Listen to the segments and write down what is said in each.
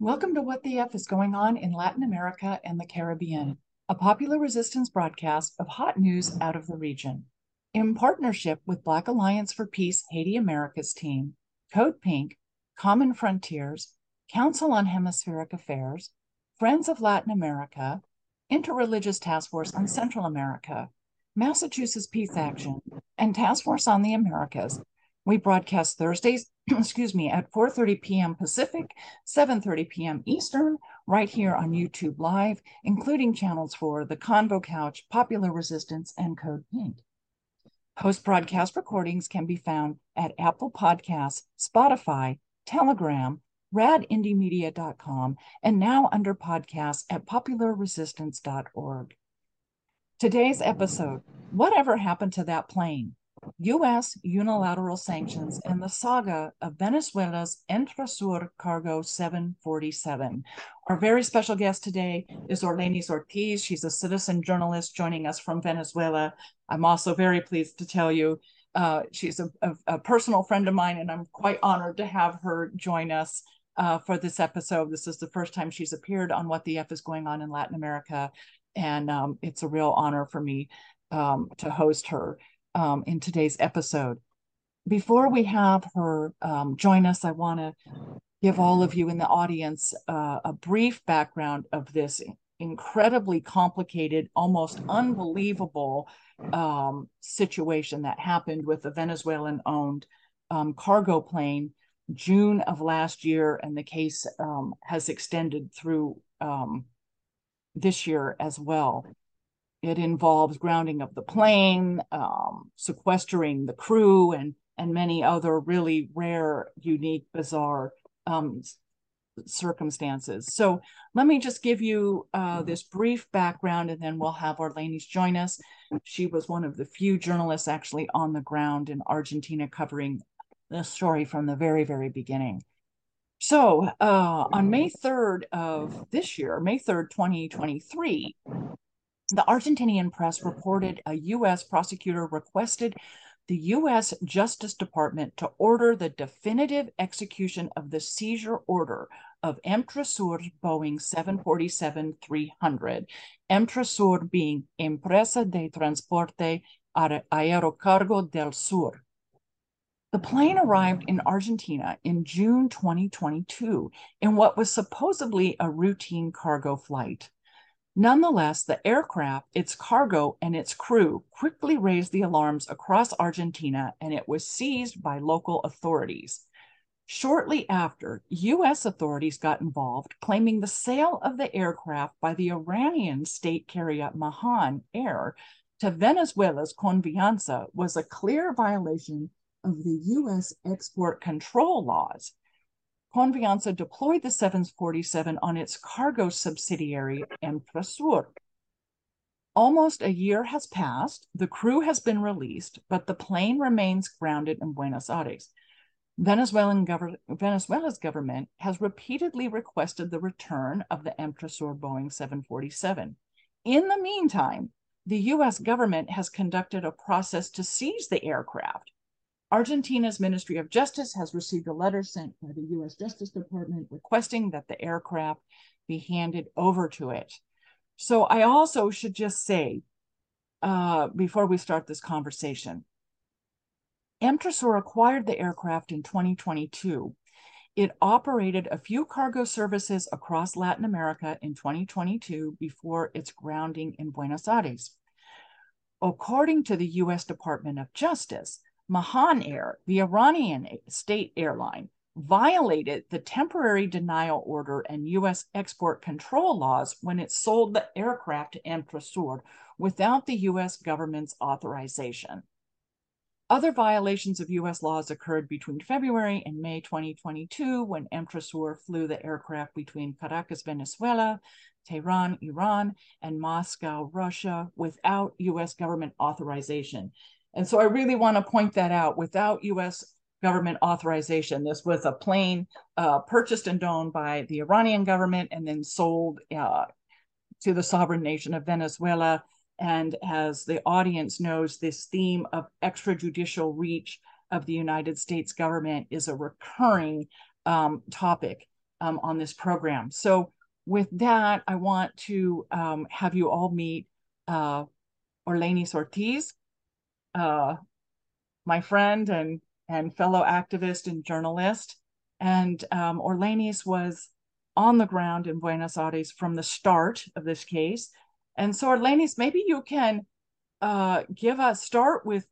Welcome to What the F is Going On in Latin America and the Caribbean, a popular resistance broadcast of hot news out of the region. In partnership with Black Alliance for Peace Haiti Americas team, Code Pink, Common Frontiers, Council on Hemispheric Affairs, Friends of Latin America, Interreligious Task Force on Central America, Massachusetts Peace Action, and Task Force on the Americas we broadcast Thursdays, excuse me, at 4:30 p.m. Pacific, 7:30 p.m. Eastern, right here on YouTube Live, including channels for The Convo Couch, Popular Resistance, and Code Pink. Post broadcast recordings can be found at Apple Podcasts, Spotify, Telegram, radindiemedia.com, and now under podcasts at popularresistance.org. Today's episode Whatever Happened to That Plane? U.S. unilateral sanctions and the saga of Venezuela's Emtrasur Cargo 747. Our very special guest today is Orlenys Ortiz. She's a citizen journalist joining us from Venezuela. I'm also very pleased to tell you uh, she's a, a, a, personal friend of mine, and I'm quite honored to have her join us uh, for this episode. This is the first time she's appeared on What the F is Going On in Latin America, and um, it's a real honor for me um, to host her um, in today's episode. Before we have her um, join us, I want to give all of you in the audience uh, a brief background of this incredibly complicated, almost unbelievable um, situation that happened with the Venezuelan owned um, cargo plane June of last year, and the case um, has extended through um, this year as well. It involves grounding of the plane, um, sequestering the crew, and and many other really rare, unique, bizarre um, circumstances. So let me just give you uh, this brief background, and then we'll have Orlenys join us. She was one of the few journalists actually on the ground in Argentina covering the story from the very, very beginning. So uh, on May 3rd of this year, May 3rd, 2023, the Argentinian press reported a U.S. prosecutor requested the U.S. Justice Department to order the definitive execution of the seizure order of Emtrasur Boeing 747-300, Emtrasur being Empresa de Transporte Aerocargo del Sur. The plane arrived in Argentina in June 2022 in what was supposedly a routine cargo flight. Nonetheless, the aircraft, its cargo, and its crew quickly raised the alarms across Argentina and it was seized by local authorities. Shortly after, U.S. authorities got involved, claiming the sale of the aircraft by the Iranian state carrier Mahan Air to Venezuela's Conviasa was a clear violation of the U.S. export control laws. Conviasa deployed the 747 on its cargo subsidiary, Emtrasur. Almost a year has passed, the crew has been released, but the plane remains grounded in Buenos Aires. Venezuelan Venezuela's government has repeatedly requested the return of the Emtrasur Boeing 747. In the meantime, the US government has conducted a process to seize the aircraft Argentina's Ministry of Justice has received a letter sent by the US Justice Department requesting that the aircraft be handed over to it. So I also should just say, uh, before we start this conversation, Emtrasur acquired the aircraft in 2022. It operated a few cargo services across Latin America in 2022 before its grounding in Buenos Aires. According to the US Department of Justice, Mahan Air, the Iranian state airline, violated the temporary denial order and U.S. export control laws when it sold the aircraft to Emtrasur without the U.S. government's authorization. Other violations of U.S. laws occurred between February and May 2022 when Emtrasur flew the aircraft between Caracas, Venezuela, Tehran, Iran, and Moscow, Russia, without U.S. government authorization. And so I really want to point that out without US government authorization. This was a plane uh, purchased and owned by the Iranian government and then sold uh, to the sovereign nation of Venezuela. And as the audience knows, this theme of extrajudicial reach of the United States government is a recurring um, topic um, on this program. So with that, I want to um, have you all meet uh, Orlenys Ortiz, uh, my friend and, and fellow activist and journalist. And um, was on the ground in Buenos Aires from the start of this case. And so, Orlenys, maybe you can uh, give us start with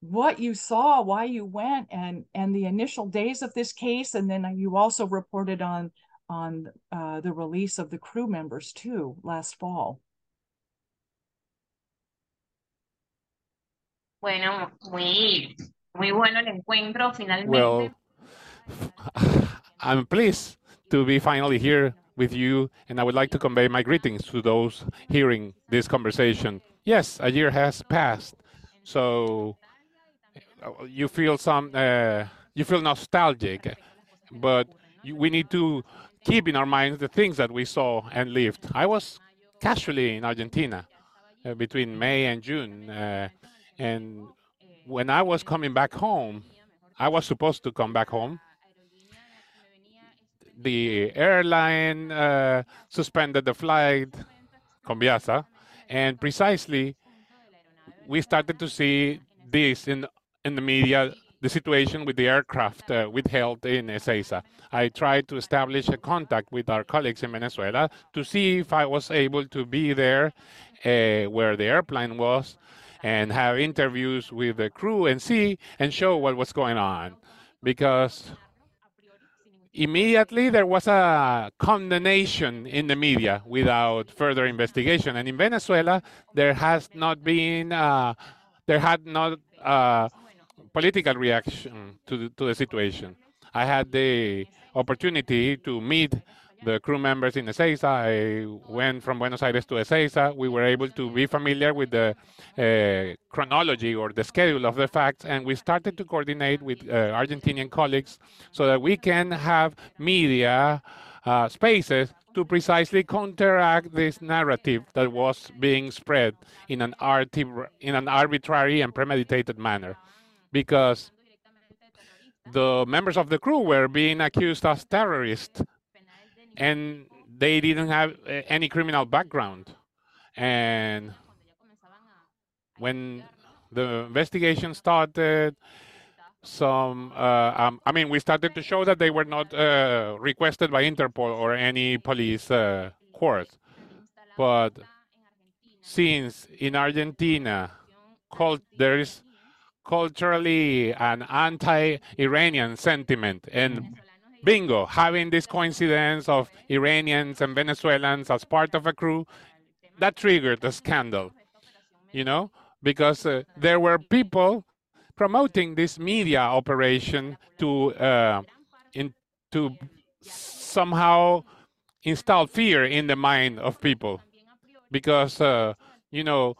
what you saw, why you went, and and the initial days of this case, and then you also reported on on uh, the release of the crew members too last fall. Bueno, muy muy bueno el encuentro finalmente. Well, I'm pleased to be finally here with you, and I would like to convey my greetings to those hearing this conversation. Yes, a year has passed, so you feel some, uh, you feel nostalgic, but you, we need to keep in our minds the things that we saw and lived. I was casually in Argentina uh, between May and June, uh, and when I was coming back home, I was supposed to come back home. The airline uh, suspended the flight, Conviasa, and precisely we started to see this in in the media, the situation with the aircraft uh, withheld in Ezeiza. I tried to establish a contact with our colleagues in Venezuela to see if I was able to be there uh, where the airplane was and have interviews with the crew and see and show what was going on because immediately there was a condemnation in the media without further investigation. And in Venezuela, there has not been, uh, there had not uh, political reaction to the, to the situation. I had the opportunity to meet the crew members in Ezeiza. I went from Buenos Aires to Ezeiza. We were able to be familiar with the uh, chronology or the schedule of the facts, and we started to coordinate with uh, Argentinian colleagues so that we can have media uh, spaces to precisely counteract this narrative that was being spread in an, in an arbitrary and premeditated manner. Because the members of the crew were being accused as terrorists and they didn't have uh, any criminal background. And when the investigation started, some, uh, um, I mean, we started to show that they were not uh, requested by Interpol or any police uh, court. But since in Argentina, cult, there is culturally an anti-Iranian sentiment, and bingo, having this coincidence of Iranians and Venezuelans as part of a crew, that triggered the scandal, you know, because uh, there were people promoting this media operation to uh, in, to somehow install fear in the mind of people, because uh, you know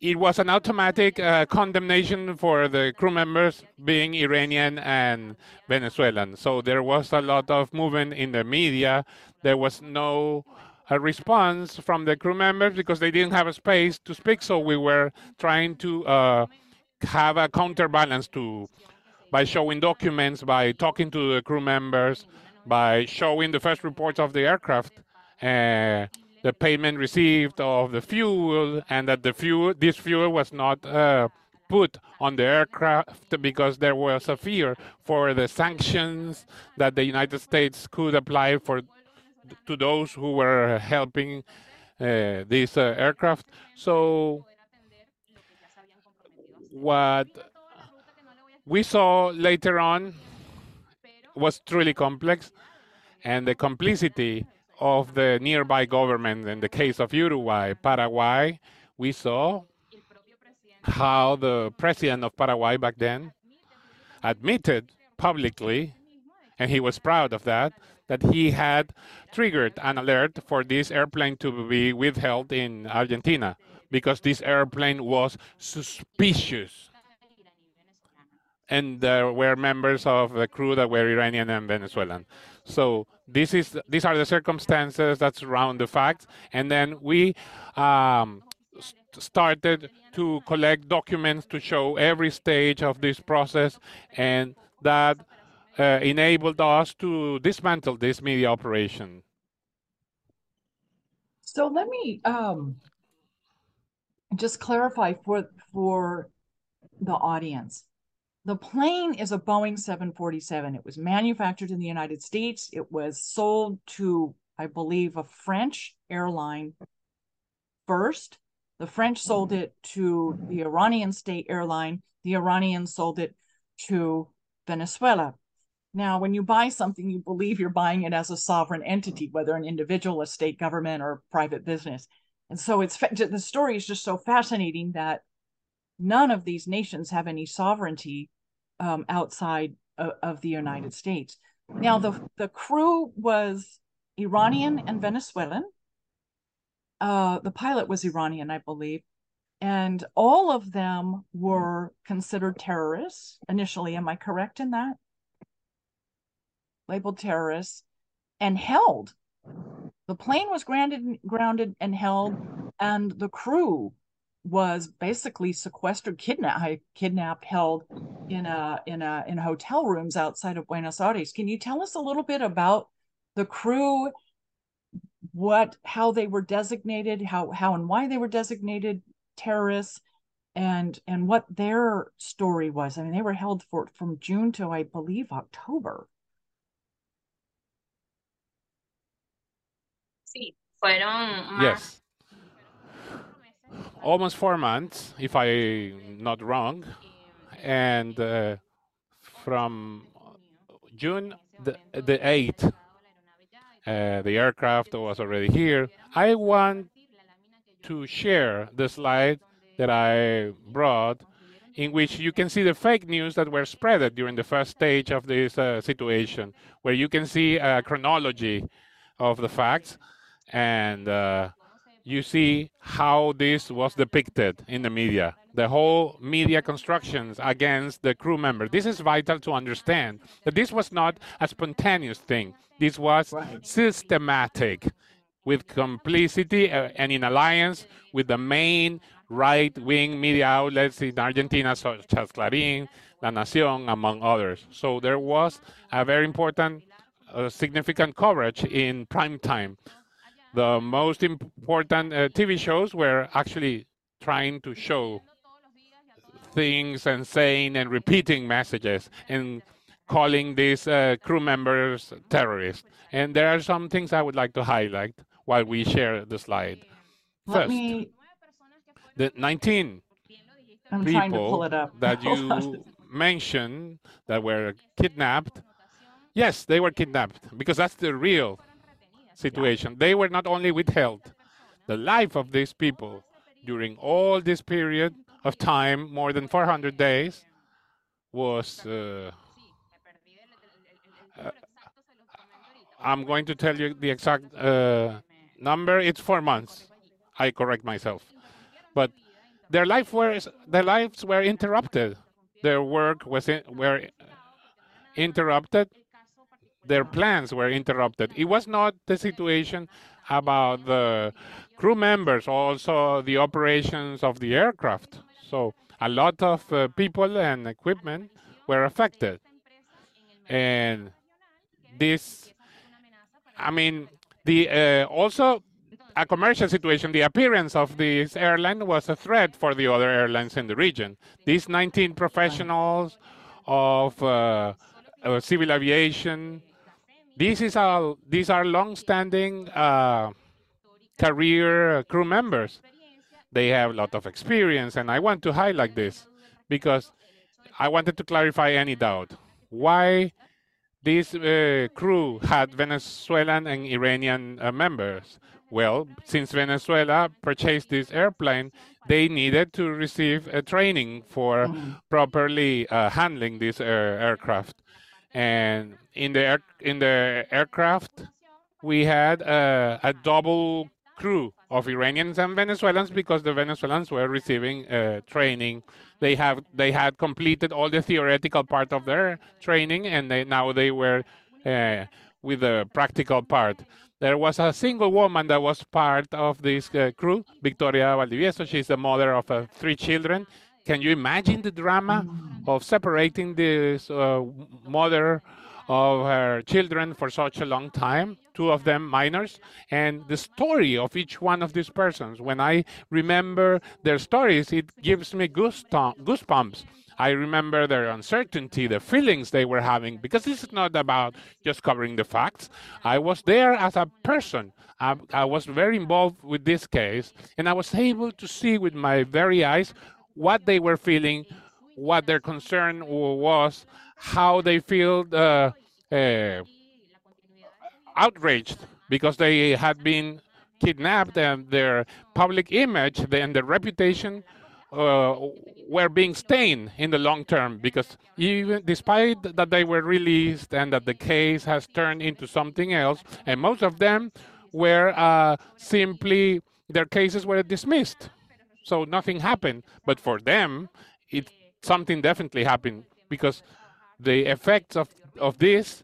it was an automatic uh, condemnation for the crew members being Iranian and Venezuelan. So there was a lot of movement in the media. There was no a response from the crew members because they didn't have a space to speak. So we were trying to uh, have a counterbalance to by showing documents, by talking to the crew members, by showing the first reports of the aircraft. The payment received of the fuel and that the fuel this fuel was not uh, put on the aircraft because there was a fear for the sanctions that the United States could apply for to those who were helping uh, this uh, aircraft. So what we saw later on was truly complex and the complicity of the nearby government. In the case of Uruguay, Paraguay, we saw how the president of Paraguay back then admitted publicly, and he was proud of that, that he had triggered an alert for this airplane to be withheld in Argentina because this airplane was suspicious. And there were members of the crew that were Iranian and Venezuelan. So this is these are the circumstances that surround the facts, and then we um, started to collect documents to show every stage of this process, and that uh, enabled us to dismantle this media operation. So let me um, just clarify for for the audience. The plane is a Boeing 747. It was manufactured in the United States. It was sold to, I believe, a French airline first. The French sold it to the Iranian state airline. The Iranians sold it to Venezuela. Now, when you buy something, you believe you're buying it as a sovereign entity, whether an individual, a state government, or private business. And so it's the story is just so fascinating that none of these nations have any sovereignty um, outside of, of, the United States. Now, the, the crew was Iranian and Venezuelan. Uh, the pilot was Iranian, I believe. And all of them were considered terrorists initially. Am I correct in that? Labeled terrorists and held. The plane was grounded, grounded and held, and the crew was basically sequestered, kidnapped, kidnapped, held in a in a in hotel rooms outside of Buenos Aires. Can you tell us a little bit about the crew, what how they were designated, how how and why they were designated terrorists, and and what their story was? I mean, they were held for from June to I believe October. Sí, fueron yes almost four months, if I'm not wrong. And uh, from June the, the 8th, uh, the aircraft was already here. I want to share the slide that I brought in which you can see the fake news that were spread during the first stage of this uh, situation, where you can see a chronology of the facts and uh, you see how this was depicted in the media, the whole media constructions against the crew member. This is vital to understand that this was not a spontaneous thing. This was systematic with complicity uh, and in alliance with the main right-wing media outlets in Argentina, such as Clarín, La Nación, among others. So there was a very important, uh, significant coverage in prime time the most important uh, TV shows were actually trying to show things and saying and repeating messages and calling these uh, crew members terrorists. And there are some things I would like to highlight while we share the slide. First, the 19 I'm people that you mentioned that were kidnapped. Yes, they were kidnapped because that's the real situation. They were not only withheld, the life of these people during all this period of time, more than 400 days, was. Uh, uh, I'm going to tell you the exact uh, number. It's four months. I correct myself, but their life was their lives were interrupted. Their work was in, were interrupted their plans were interrupted. It was not the situation about the crew members, also the operations of the aircraft. So a lot of uh, people and equipment were affected. And this, I mean, the uh, also a commercial situation, the appearance of this airline was a threat for the other airlines in the region. These 19 professionals of uh, uh civil aviation this is a, these are long-standing uh, career crew members. They have a lot of experience, and I want to highlight this because I wanted to clarify any doubt. Why this uh, crew had Venezuelan and Iranian uh, members? Well, since Venezuela purchased this airplane, they needed to receive a training for mm properly uh, handling this aircraft. And in the air, in the aircraft, we had a, a double crew of Iranians and Venezuelans because the Venezuelans were receiving uh, training. They have they had completed all the theoretical part of their training, and they, now they were uh, with the practical part. There was a single woman that was part of this uh, crew, Victoria Valdivieso. She's the mother of uh, three children. Can you imagine the drama of separating this uh, mother of her children for such a long time, two of them minors, and the story of each one of these persons. When I remember their stories, it gives me goosebumps. I remember their uncertainty, the feelings they were having, because this is not about just covering the facts. I was there as a person. I, I was very involved with this case, and I was able to see with my very eyes what they were feeling, what their concern was, how they feel uh, uh, outraged because they had been kidnapped and their public image and their reputation uh, were being stained in the long term because even despite that they were released and that the case has turned into something else and most of them were uh, simply their cases were dismissed so nothing happened but for them it something definitely happened because the effects of, of this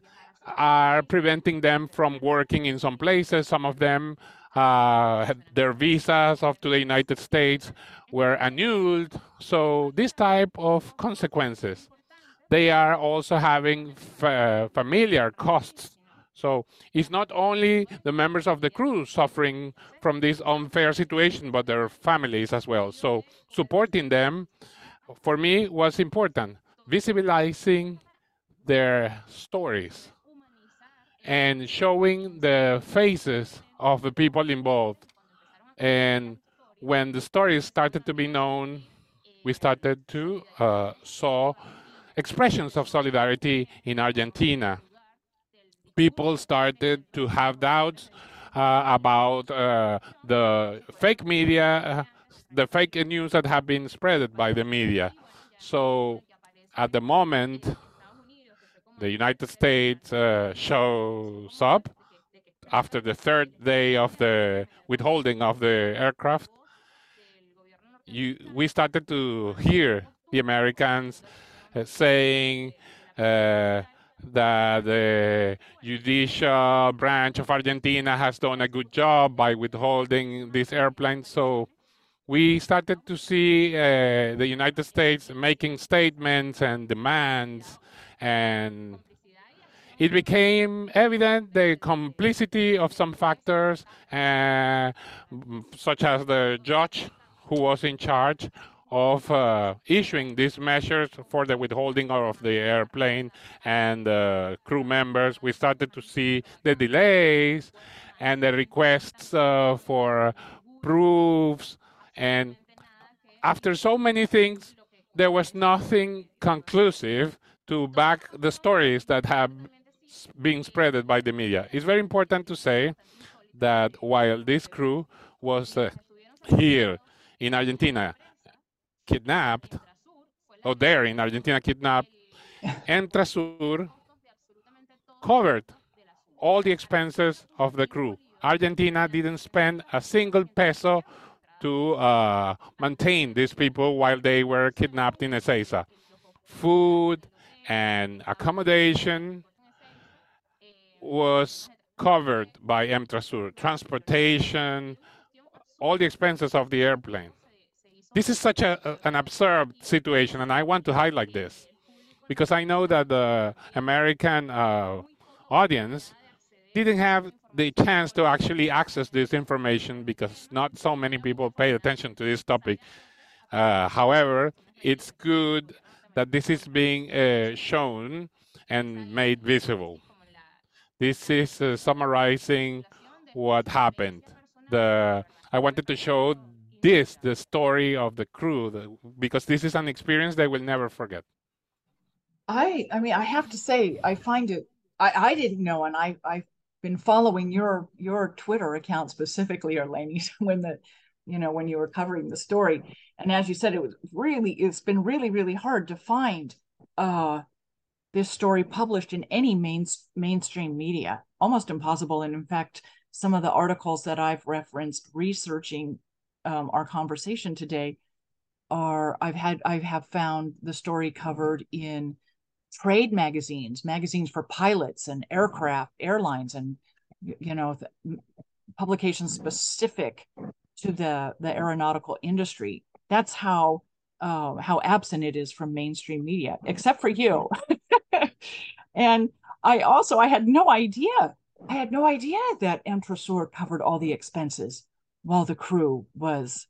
are preventing them from working in some places. Some of them, uh, their visas of to the United States were annulled. So this type of consequences, they are also having fa familiar costs. So it's not only the members of the crew suffering from this unfair situation, but their families as well. So supporting them, for me, was important. Visibilizing their stories and showing the faces of the people involved. And when the stories started to be known, we started to uh, saw expressions of solidarity in Argentina. People started to have doubts uh, about uh, the fake media, the fake news that have been spread by the media. So at the moment, the United States uh, shows up after the third day of the withholding of the aircraft. You, we started to hear the Americans uh, saying uh, that the judicial branch of Argentina has done a good job by withholding this airplane. So we started to see uh, the United States making statements and demands and it became evident the complicity of some factors, uh, such as the judge who was in charge of uh, issuing these measures for the withholding of the airplane and the crew members. We started to see the delays and the requests uh, for proofs. And after so many things, there was nothing conclusive to back the stories that have been spread by the media. It's very important to say that while this crew was uh, here in Argentina kidnapped, or there in Argentina kidnapped, Emtrasur covered all the expenses of the crew. Argentina didn't spend a single peso to uh, maintain these people while they were kidnapped in Ezeiza. Food, and accommodation was covered by Emtrasur, transportation, all the expenses of the airplane. This is such a, an absurd situation, and I want to highlight this because I know that the American uh, audience didn't have the chance to actually access this information because not so many people pay attention to this topic. Uh, however, it's good that this is being uh, shown and made visible. This is uh, summarizing what happened. The I wanted to show this, the story of the crew, the, because this is an experience they will never forget. I, I mean, I have to say, I find it. I, I didn't know, and I, I've been following your your Twitter account specifically, or Arlene, when the you know, when you were covering the story. And as you said, it was really, it's been really, really hard to find uh, this story published in any main, mainstream media, almost impossible. And in fact, some of the articles that I've referenced researching um, our conversation today are I've had I have found the story covered in trade magazines, magazines for pilots and aircraft, airlines, and you know, publications specific to the the aeronautical industry. That's how uh, how absent it is from mainstream media, except for you. and I also I had no idea. I had no idea that Emtrasur covered all the expenses while the crew was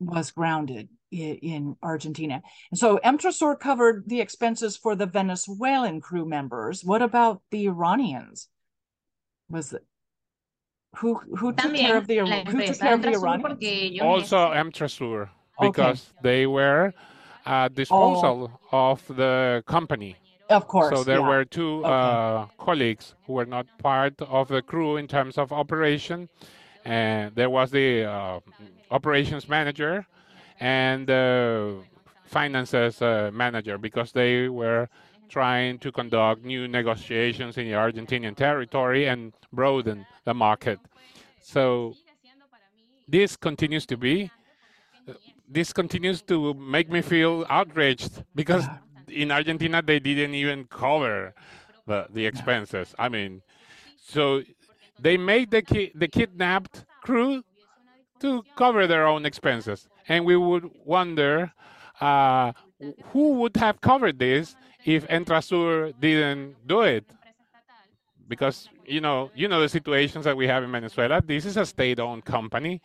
was grounded in, in Argentina. And so Emtrasur covered the expenses for the Venezuelan crew members. What about the Iranians? Was it who who took care of the who took care of the Iranians? Also Emtrasur because okay. they were at disposal oh. of the company. Of course. So there yeah. were two okay. uh, colleagues who were not part of the crew in terms of operation. And there was the uh, operations manager and the finances uh, manager because they were trying to conduct new negotiations in the Argentinian territory and broaden the market. So this continues to be this continues to make me feel outraged because in Argentina they didn't even cover the, the expenses. I mean, so they made the ki- the kidnapped crew to cover their own expenses, and we would wonder uh, who would have covered this if Emtrasur didn't do it. Because you know, you know the situations that we have in Venezuela. This is a state-owned company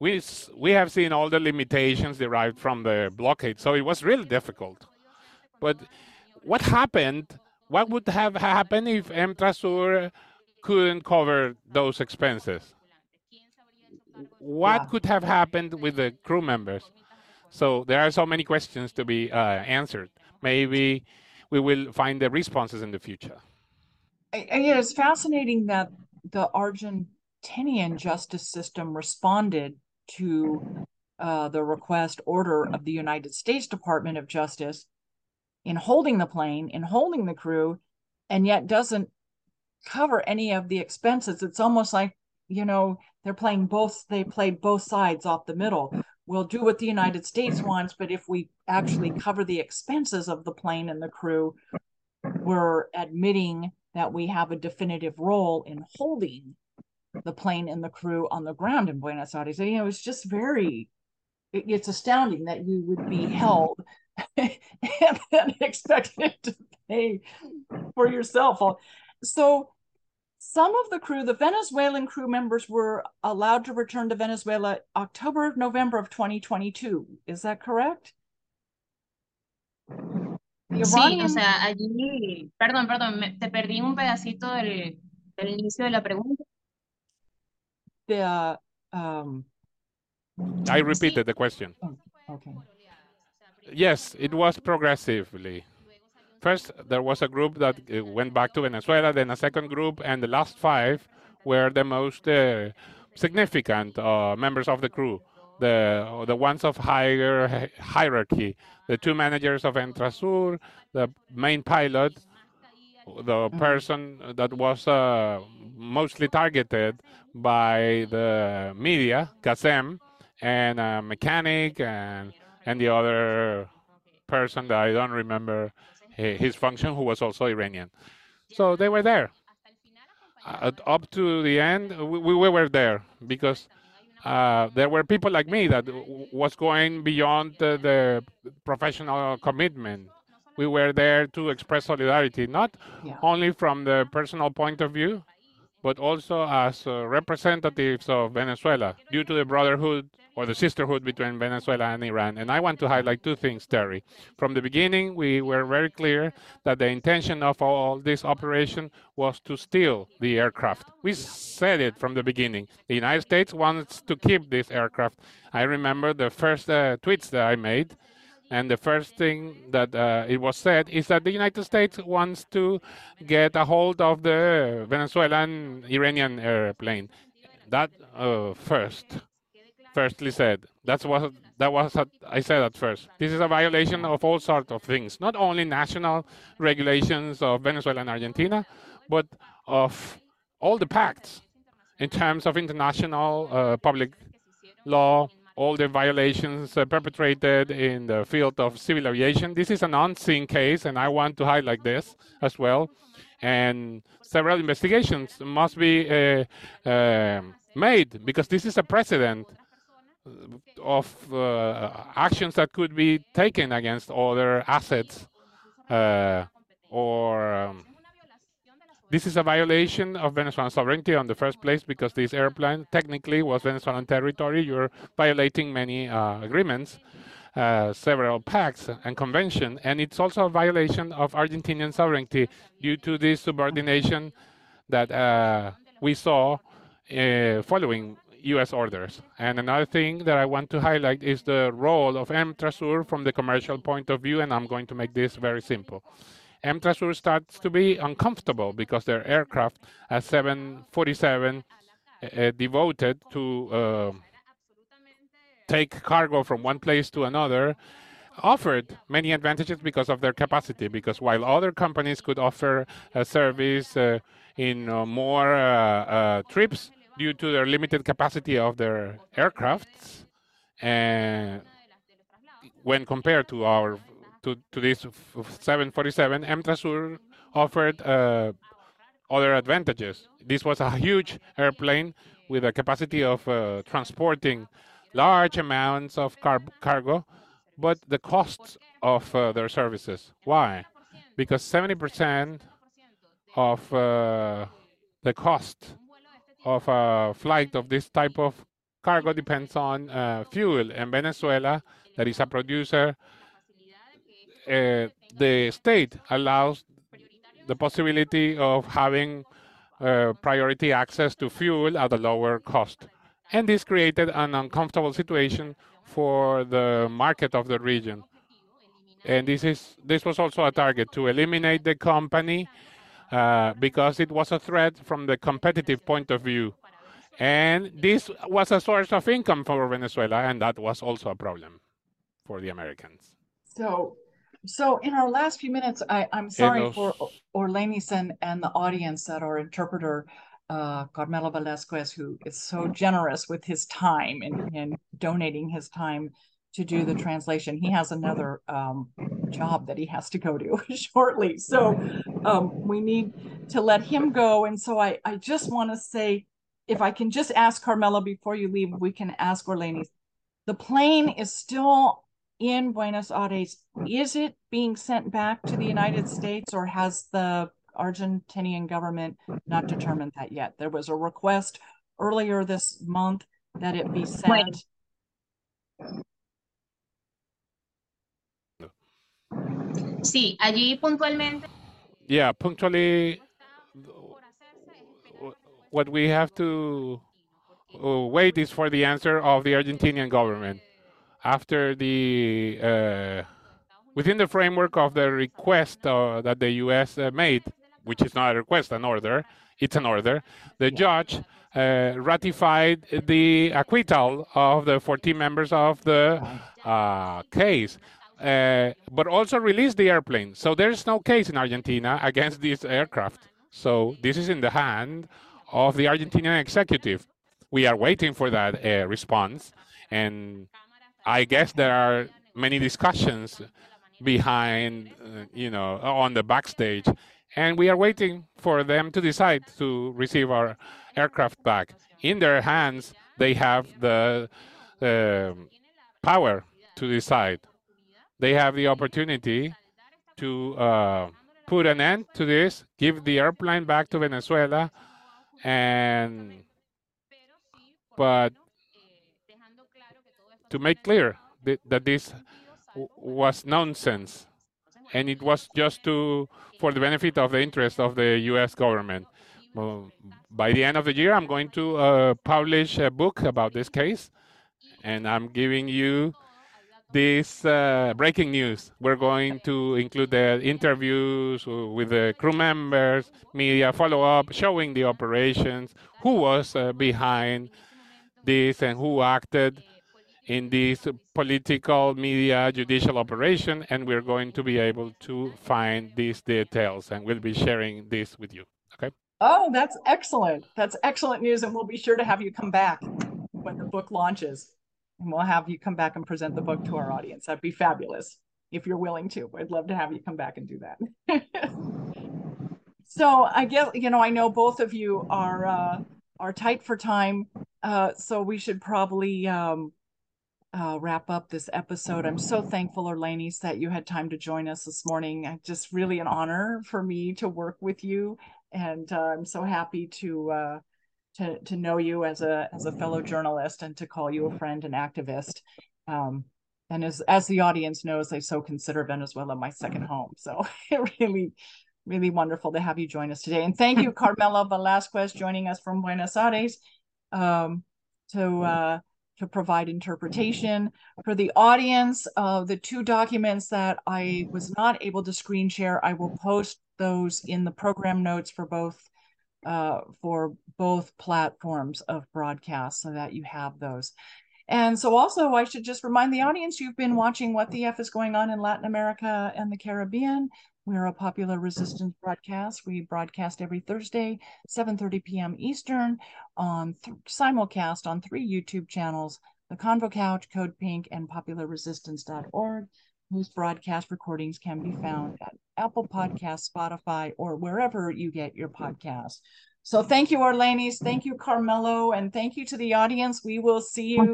we we have seen all the limitations derived from the blockade, so it was really difficult. But what happened? What would have happened if Emtrasur couldn't cover those expenses? What could have happened with the crew members? So there are so many questions to be uh, answered. Maybe we will find the responses in the future. It's fascinating that the Argentinian justice system responded to uh, the request order of the United States Department of Justice in holding the plane, in holding the crew, and yet doesn't cover any of the expenses. It's almost like, you know, they're playing both, they played both sides off the middle. We'll do what the United States wants, but if we actually cover the expenses of the plane and the crew, we're admitting that we have a definitive role in holding the plane and the crew on the ground in Buenos Aires. And, you know, it's just very, it, it's astounding that you would be held and then expected to pay for yourself. So some of the crew, the Venezuelan crew members were allowed to return to Venezuela October, November of 2022. Is that correct? Sí, o sea, allí, perdón, perdón, me, te perdí un pedacito del, del inicio de la pregunta. the um I repeated the question. Oh, okay. Yes, it was progressively. First, there was a group that uh, went back to Venezuela, then a second group, and the last five were the most uh, significant uh, members of the crew, the the ones of higher hierarchy, the two managers of Emtrasur, the main pilot, the mm-hmm. person that was uh, mostly targeted by the media, Kazem, and a mechanic and and the other person that I don't remember his function, who was also Iranian. So they were there. Uh, up to the end, we, we were there because uh, there were people like me that was going beyond the, the professional commitment we were there to express solidarity, not yeah. only from the personal point of view, but also as uh, representatives of Venezuela due to the brotherhood or the sisterhood between Venezuela and Iran. And I want to highlight two things, Terry. From the beginning, we were very clear that the intention of all this operation was to steal the aircraft. We said it from the beginning. The United States wants to keep this aircraft. I remember the first uh, tweets that I made and the first thing that uh, it was said is that the United States wants to get a hold of the Venezuelan Iranian airplane. That uh, first, firstly said. That's what that was. I said at first. This is a violation of all sorts of things, not only national regulations of Venezuela and Argentina, but of all the pacts in terms of international uh, public law all the violations uh, perpetrated in the field of civil aviation. This is an unseen case, and I want to highlight this as well. And several investigations must be uh, uh, made because this is a precedent of uh, actions that could be taken against other assets uh, or um, this is a violation of Venezuelan sovereignty on the first place because this airplane technically was Venezuelan territory. You're violating many uh, agreements, uh, several pacts and convention, and it's also a violation of Argentinian sovereignty due to this subordination that uh, we saw uh, following U.S. orders. And another thing that I want to highlight is the role of Emtrasur from the commercial point of view, and I'm going to make this very simple. Emtrasur starts to be uncomfortable because their aircraft, a 747, uh, devoted to uh, take cargo from one place to another, offered many advantages because of their capacity. Because while other companies could offer a service uh, in uh, more uh, uh, trips due to their limited capacity of their aircrafts, and when compared to our to, to this 747, Emtrasur offered uh, other advantages. This was a huge airplane with a capacity of uh, transporting large amounts of car cargo, but the costs of uh, their services. Why? Because 70% of uh, the cost of a flight of this type of cargo depends on uh, fuel. In Venezuela, that is a producer uh, the state allows the possibility of having uh, priority access to fuel at a lower cost. And this created an uncomfortable situation for the market of the region. And this is this was also a target to eliminate the company uh, because it was a threat from the competitive point of view. And this was a source of income for Venezuela, and that was also a problem for the Americans. So so in our last few minutes, I, I'm sorry for Orlenys and, and the audience that our interpreter, uh, Carmelo Velasquez, who is so generous with his time and, and donating his time to do the translation. He has another um, job that he has to go to shortly. So um, we need to let him go. And so I, I just want to say, if I can just ask Carmelo before you leave, we can ask Orlenys. The plane is still in Buenos Aires, is it being sent back to the United States or has the Argentinian government not determined that yet? There was a request earlier this month that it be sent. Sí, allí puntualmente. Yeah, punctually, what we have to uh, wait is for the answer of the Argentinian government after the uh, within the framework of the request uh, that the U.S. Uh, made, which is not a request, an order, it's an order. The judge uh, ratified the acquittal of the 14 members of the uh, case. Uh, but also released the airplane. So there's no case in Argentina against this aircraft. So this is in the hand of the Argentinian executive. We are waiting for that response, and I guess there are many discussions behind, uh, you know, on the backstage, and we are waiting for them to decide to receive our aircraft back. In their hands, they have the uh, power to decide. They have the opportunity to uh, put an end to this, give the airplane back to Venezuela, and but to make clear that, that this was nonsense and it was just to for the benefit of the interest of the U.S. government. Well, by the end of the year, I'm going to uh, publish a book about this case, and I'm giving you this uh, breaking news. We're going to include the interviews with the crew members, media follow up, showing the operations, who was uh, behind this, and who acted in this political media judicial operation and we're going to be able to find these details and we'll be sharing this with you okay? Oh that's excellent. That's excellent news and we'll be sure to have you come back when the book launches and we'll have you come back and present the book to our audience that'd be fabulous if you're willing to i'd love to have you come back and do that so i guess you know i know both of you are uh are tight for time uh so we should probably um uh, wrap up this episode. I'm so thankful, Orlenys, that you had time to join us this morning. Just really an honor for me to work with you and uh, I'm so happy to uh, to to know you as a as a fellow journalist and to call you a friend and activist. Um, and as as the audience knows, I so consider Venezuela my second home. So it really, really wonderful to have you join us today. And thank you, Carmelo Velasquez, joining us from Buenos Aires um, to uh, to provide interpretation for the audience. Uh, the two documents that I was not able to screen share, I will post those in the program notes for both uh, for both platforms of broadcast so that you have those. And so also I should just remind the audience, you've been watching What the F is Going On in Latin America and the Caribbean. We're a popular resistance broadcast. We broadcast every Thursday, 7.30 p.m. Eastern on simulcast on three YouTube channels, The Convo Couch, Code Pink, and popularresistance.org, whose broadcast recordings can be found at Apple Podcasts, Spotify, or wherever you get your podcasts. So thank you, Orlenys. Thank you, Carmelo, and thank you to the audience. We will see you.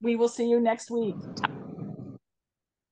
We will see you next week.